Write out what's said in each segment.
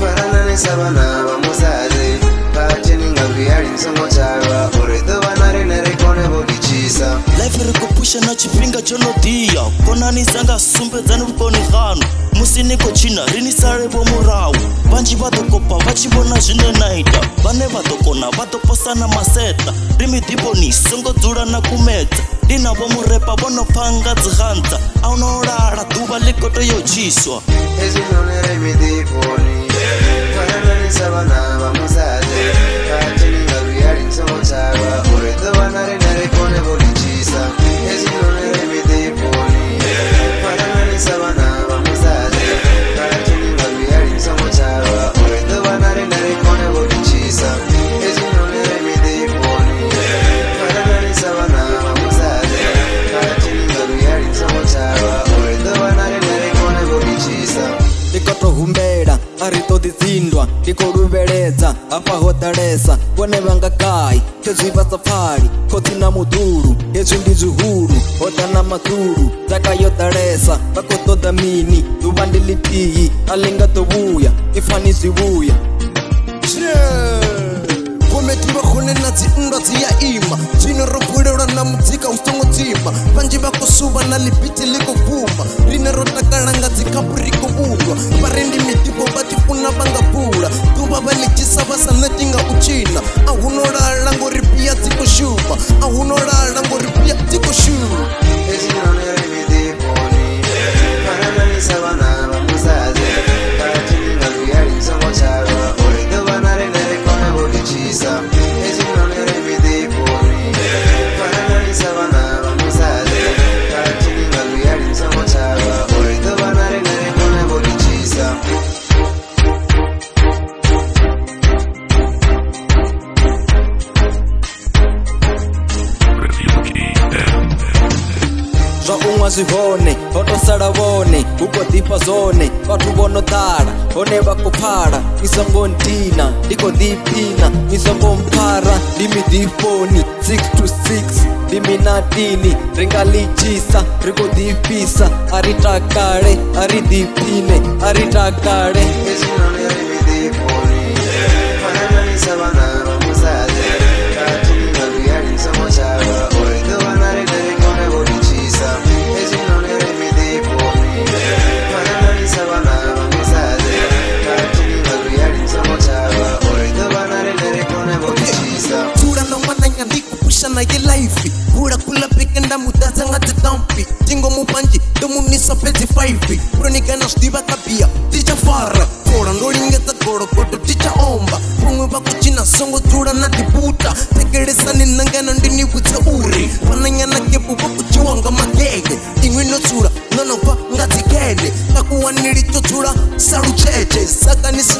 Para nani sabana vamos a hacer Para cheninga criar insongo chava kushe na chipinga cholodhiya konani sanga sumbedzani vukoni hanu musi niko china rini sarevo murawu vanji vadokopa vachi vona zvine naita vane vadokona vadoposana maseta rimidhiboni songo dzula na kumedza ndinavo murepa vonopfanga dzihanza aunoolala dhuva likotoyochiswa ezinonere midhiboni ikoluveledza hafa ho ḓalesa vhone vha nga kai khezwi vha safari khoti na muduru hezwi ndi zwihulu ho ḓa na maduru taka yo ḓalesa vha khou ṱoḓa mini ḓuvha ndi litiyi a ḽi nga ḓo vhuya i fani zwi vhuya kometi vha khone na dzinndwa dzi ya ima zwino ro bulelwa na mudzika u songo dzima vhanzhi vha khou suvha na ḽibiti ḽi khou buma rine ro takala nga dzikhapu ri khou ulwa vha rendi miḓipo vha tifuna vha nga bula vha vha ḽi tshisa vha sa neti nga u tshina a hu no lala ngori pia dzi khou shuma a hu no lala ngori pia dzi khou shuma zwi hone ho to sala vhone hu kho ḓifha zwone vhathu vho no ḓala hone vha khou pfhala i songo ntina ndi khou ḓiphina i songo mphara ndi miḓifoni 6 to 6 ndi minatini ri nga ḽitshisa ri khou ḓifhisa a ri takale a ri ḓiphine a ri takale na ye life kula pekenda pikenda mutazanga titampi jingo mupanji domunisa peti 5 kuronikana stiva kapia ticha fara kora ndolingeta gorokoto ticha omba vumwe vakuchina songo dzula na tibuta tekelesani nangana ndinivutse uri vananyana kepu vakuchiwa nga magege imwe nodzula nonobva ngadzikene takuwanili todzula salucheche sakanisi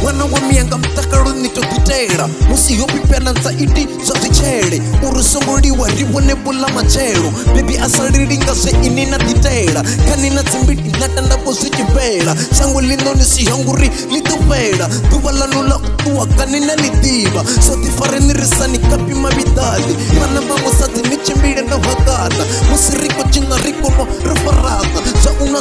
ṅwana wa mianga mutakalo ni to gutela musi yo pipela dza iti zwa zwitshele uri songo liwa ri vhone buḽa matshelo bebi a sa lilinga zwe ini na ḓitela khani na dzimbiti na tandako zwi tshi fhela shango lino ni si yanguri ni ḓo fhela ḓuvha ḽanu ḽa u ṱuwa kani na ni ḓivha so ḓifare ni risani kapi mavidali vana vhamosadzi ni tshimbile na vakana musi ri khou tshina ri kono ri faraga zwa una